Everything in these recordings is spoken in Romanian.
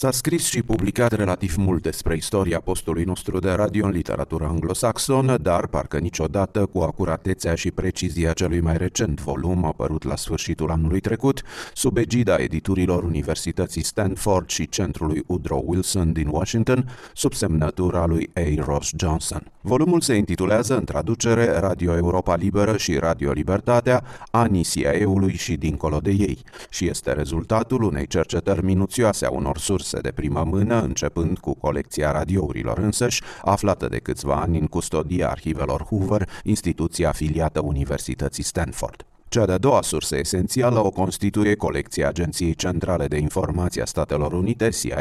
S-a scris și publicat relativ mult despre istoria postului nostru de radio în literatura anglosaxonă, dar parcă niciodată cu acuratețea și precizia celui mai recent volum apărut la sfârșitul anului trecut, sub egida editurilor Universității Stanford și Centrului Woodrow Wilson din Washington, sub semnătura lui A. Ross Johnson. Volumul se intitulează în traducere Radio Europa Liberă și Radio Libertatea, anii CIA-ului și dincolo de ei, și este rezultatul unei cercetări minuțioase a unor surse surse de primă mână, începând cu colecția radiourilor însăși, aflată de câțiva ani în custodia arhivelor Hoover, instituția afiliată Universității Stanford. Cea de-a doua sursă esențială o constituie colecția Agenției Centrale de Informație a Statelor Unite, CIA,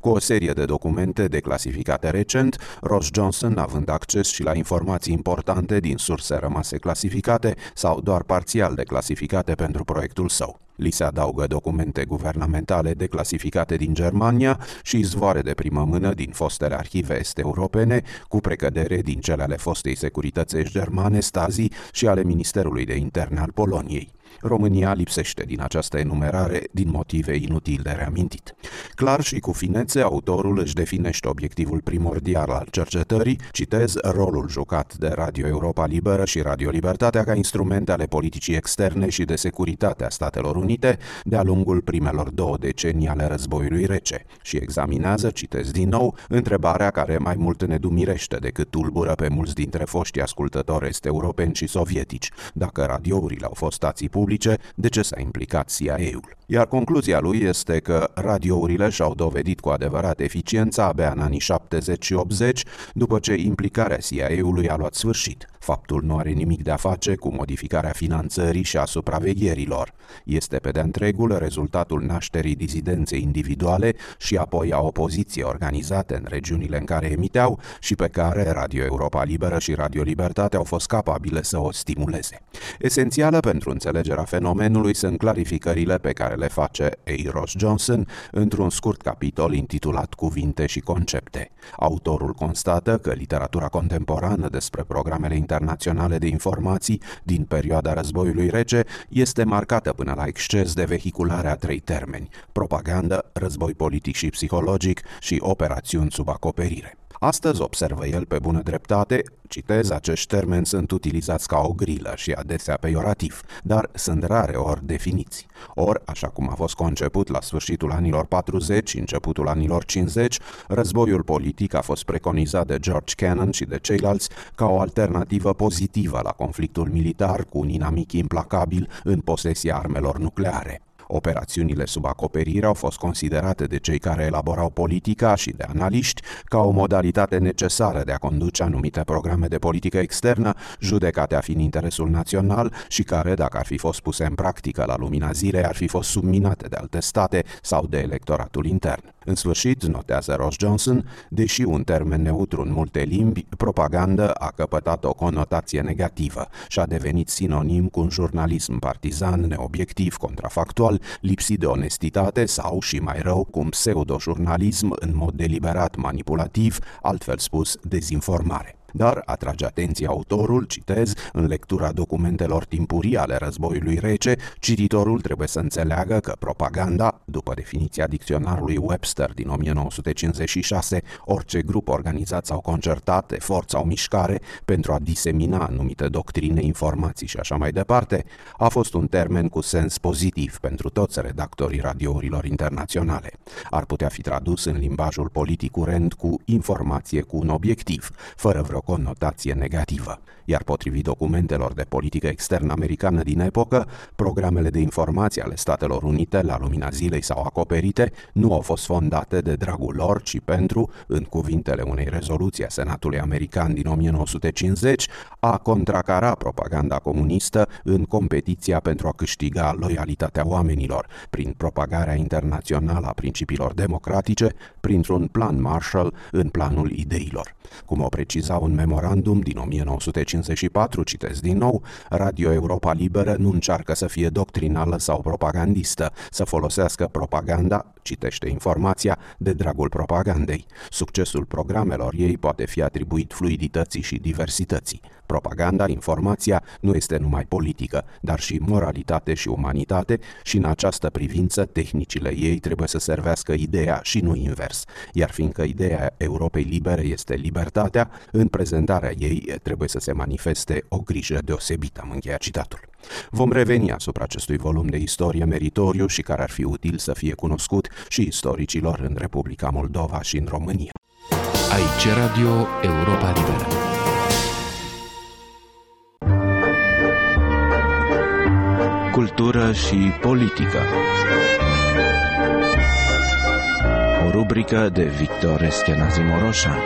cu o serie de documente declasificate recent, Ross Johnson având acces și la informații importante din surse rămase clasificate sau doar parțial declasificate pentru proiectul său. Li se adaugă documente guvernamentale declasificate din Germania și izvoare de primă mână din fostele arhive est-europene, cu precădere din cele ale fostei securitățești germane, Stasi și ale Ministerului de Interne al Poloniei. România lipsește din această enumerare din motive inutil de reamintit. Clar și cu finețe, autorul își definește obiectivul primordial al cercetării, citez, rolul jucat de Radio Europa Liberă și Radio Libertatea ca instrumente ale politicii externe și de securitate a Statelor Unite de-a lungul primelor două decenii ale războiului rece și examinează, citez din nou, întrebarea care mai mult ne dumirește decât tulbură pe mulți dintre foștii ascultători est-europeni și sovietici, dacă radiourile au fost stații publice, de ce s-a implicat CIA-ul? Iar concluzia lui este că radiourile și-au dovedit cu adevărat eficiența abia în anii 70 și 80, după ce implicarea CIA-ului a luat sfârșit. Faptul nu are nimic de a face cu modificarea finanțării și a supravegherilor. Este pe de întregul rezultatul nașterii dizidenței individuale și apoi a opoziției organizate în regiunile în care emiteau și pe care Radio Europa Liberă și Radio Libertate au fost capabile să o stimuleze. Esențială pentru înțelegerea fenomenului sunt clarificările pe care le face A. Ross Johnson într-un scurt capitol intitulat Cuvinte și concepte. Autorul constată că literatura contemporană despre programele internaționale de informații din perioada războiului rece este marcată până la exces de vehiculare a trei termeni, propagandă, război politic și psihologic și operațiuni sub acoperire. Astăzi, observă el pe bună dreptate, citez, acești termeni sunt utilizați ca o grilă și adesea peiorativ, dar sunt rare ori definiți. Ori, așa cum a fost conceput la sfârșitul anilor 40 și începutul anilor 50, războiul politic a fost preconizat de George Kennan și de ceilalți ca o alternativă pozitivă la conflictul militar cu un inamic implacabil în posesia armelor nucleare. Operațiunile sub acoperire au fost considerate de cei care elaborau politica și de analiști ca o modalitate necesară de a conduce anumite programe de politică externă, judecate a fi în interesul național și care, dacă ar fi fost puse în practică la lumina zilei, ar fi fost subminate de alte state sau de electoratul intern. În sfârșit, notează Ross Johnson, deși un termen neutru în multe limbi, propagandă a căpătat o conotație negativă și a devenit sinonim cu un jurnalism partizan, neobiectiv, contrafactual, lipsit de onestitate sau, și mai rău, cu un pseudo-jurnalism în mod deliberat manipulativ, altfel spus, dezinformare. Dar atrage atenția autorul, citez, în lectura documentelor timpurii ale războiului rece, cititorul trebuie să înțeleagă că propaganda, după definiția dicționarului Webster din 1956, orice grup organizat sau concertat, efort sau mișcare pentru a disemina anumite doctrine, informații și așa mai departe, a fost un termen cu sens pozitiv pentru toți redactorii radiourilor internaționale. Ar putea fi tradus în limbajul politic curent cu informație cu un obiectiv, fără vreo o conotație negativă, iar potrivit documentelor de politică externă americană din epocă, programele de informație ale Statelor Unite, la lumina zilei sau acoperite, nu au fost fondate de dragul lor, ci pentru, în cuvintele unei rezoluții a Senatului American din 1950, a contracara propaganda comunistă în competiția pentru a câștiga loialitatea oamenilor, prin propagarea internațională a principiilor democratice, printr-un plan Marshall în planul ideilor. Cum o precizau un memorandum din 1954, citesc din nou, Radio Europa Liberă nu încearcă să fie doctrinală sau propagandistă, să folosească propaganda, citește informația, de dragul propagandei. Succesul programelor ei poate fi atribuit fluidității și diversității. Propaganda, informația, nu este numai politică, dar și moralitate și umanitate și în această privință tehnicile ei trebuie să servească ideea și nu invers. Iar fiindcă ideea Europei libere este libertatea, în prezentarea ei trebuie să se manifeste o grijă deosebită, am încheiat citatul. Vom reveni asupra acestui volum de istorie meritoriu și care ar fi util să fie cunoscut și istoricilor în Republica Moldova și în România. Aici Radio Europa Liberă. Cultură și politică. O rubrică de Victor Eschenazi Moroșan.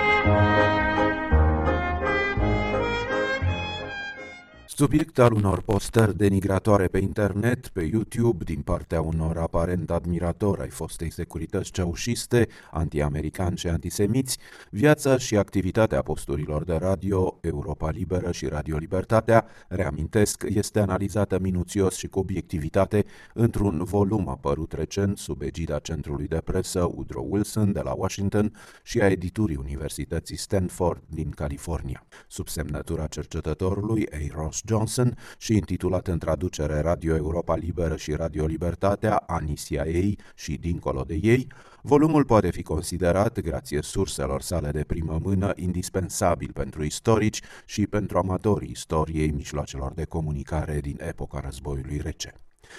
Subiect al unor postări denigratoare pe internet, pe YouTube, din partea unor aparent admiratori ai fostei securități ceaușiste, anti-americani și antisemiți, viața și activitatea posturilor de radio, Europa Liberă și Radio Libertatea, reamintesc, este analizată minuțios și cu obiectivitate într-un volum apărut recent sub egida centrului de presă Woodrow Wilson de la Washington și a editurii Universității Stanford din California. Sub semnătura cercetătorului A. Ross Johnson și intitulat în traducere Radio Europa Liberă și Radio Libertatea, Anisia ei și dincolo de ei, volumul poate fi considerat, grație surselor sale de primă mână, indispensabil pentru istorici și pentru amatorii istoriei mijloacelor de comunicare din epoca războiului rece.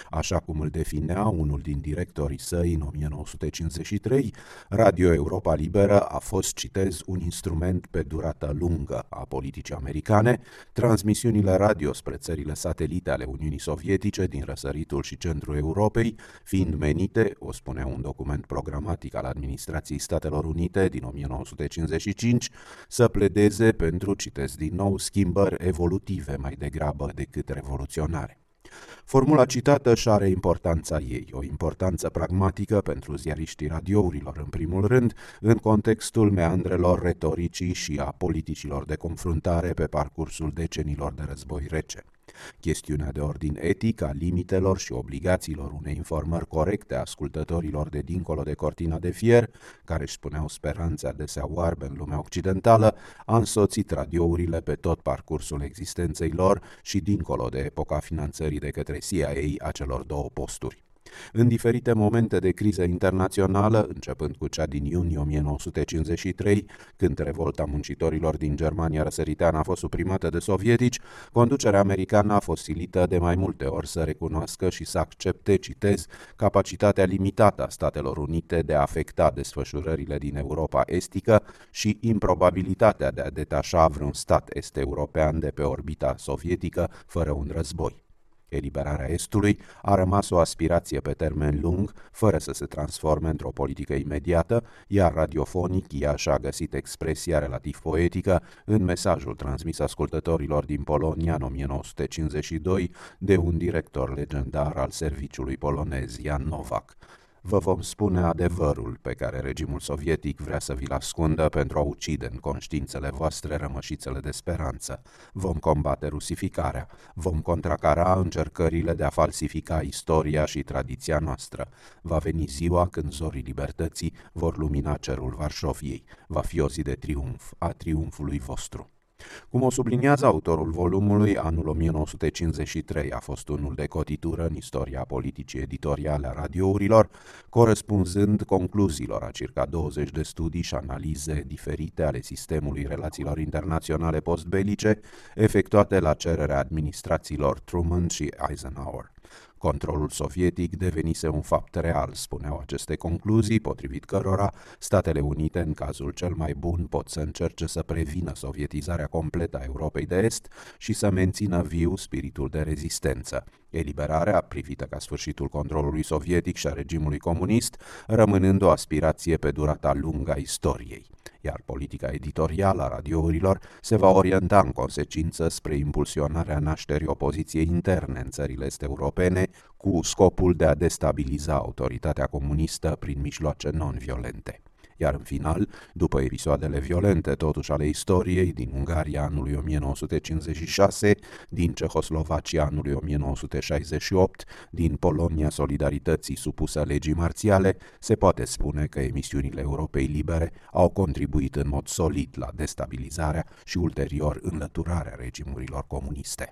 Așa cum îl definea unul din directorii săi în 1953, Radio Europa Liberă a fost, citez, un instrument pe durată lungă a politicii americane, transmisiunile radio spre țările satelite ale Uniunii Sovietice din răsăritul și centrul Europei, fiind menite, o spunea un document programatic al administrației Statelor Unite din 1955, să pledeze pentru, citez din nou, schimbări evolutive mai degrabă decât revoluționare. Formula citată și are importanța ei, o importanță pragmatică pentru ziariștii radiourilor în primul rând, în contextul meandrelor retoricii și a politicilor de confruntare pe parcursul decenilor de război rece. Chestiunea de ordin etic a limitelor și obligațiilor unei informări corecte a ascultătorilor de dincolo de cortina de fier, care își spuneau speranțe adesea oarbe în lumea occidentală, a însoțit radiourile pe tot parcursul existenței lor și dincolo de epoca finanțării de către CIA a celor două posturi. În diferite momente de criză internațională, începând cu cea din iunie 1953, când revolta muncitorilor din Germania răsăriteană a fost suprimată de sovietici, conducerea americană a fost silită de mai multe ori să recunoască și să accepte, citez, capacitatea limitată a Statelor Unite de a afecta desfășurările din Europa estică și improbabilitatea de a detașa vreun stat est-european de pe orbita sovietică fără un război. Eliberarea Estului a rămas o aspirație pe termen lung, fără să se transforme într-o politică imediată, iar radiofonic ea și-a găsit expresia relativ poetică în mesajul transmis ascultătorilor din Polonia în 1952 de un director legendar al serviciului polonez, Jan Novak vă vom spune adevărul pe care regimul sovietic vrea să vi-l ascundă pentru a ucide în conștiințele voastre rămășițele de speranță. Vom combate rusificarea, vom contracara încercările de a falsifica istoria și tradiția noastră. Va veni ziua când zorii libertății vor lumina cerul Varșoviei. Va fi o zi de triumf, a triumfului vostru. Cum o subliniază autorul volumului, anul 1953 a fost unul de cotitură în istoria politicii editoriale a radiourilor, corespunzând concluziilor a circa 20 de studii și analize diferite ale sistemului relațiilor internaționale postbelice, efectuate la cererea administrațiilor Truman și Eisenhower. Controlul sovietic devenise un fapt real, spuneau aceste concluzii, potrivit cărora Statele Unite, în cazul cel mai bun, pot să încerce să prevină sovietizarea completă a Europei de Est și să mențină viu spiritul de rezistență. Eliberarea, privită ca sfârșitul controlului sovietic și a regimului comunist, rămânând o aspirație pe durata lungă a istoriei iar politica editorială a radiourilor se va orienta în consecință spre impulsionarea nașterii opoziției interne în țările este europene, cu scopul de a destabiliza autoritatea comunistă prin mijloace non-violente. Iar în final, după episoadele violente totuși ale istoriei din Ungaria anului 1956, din Cehoslovacia anului 1968, din Polonia Solidarității supusă legii marțiale, se poate spune că emisiunile Europei Libere au contribuit în mod solid la destabilizarea și ulterior înlăturarea regimurilor comuniste.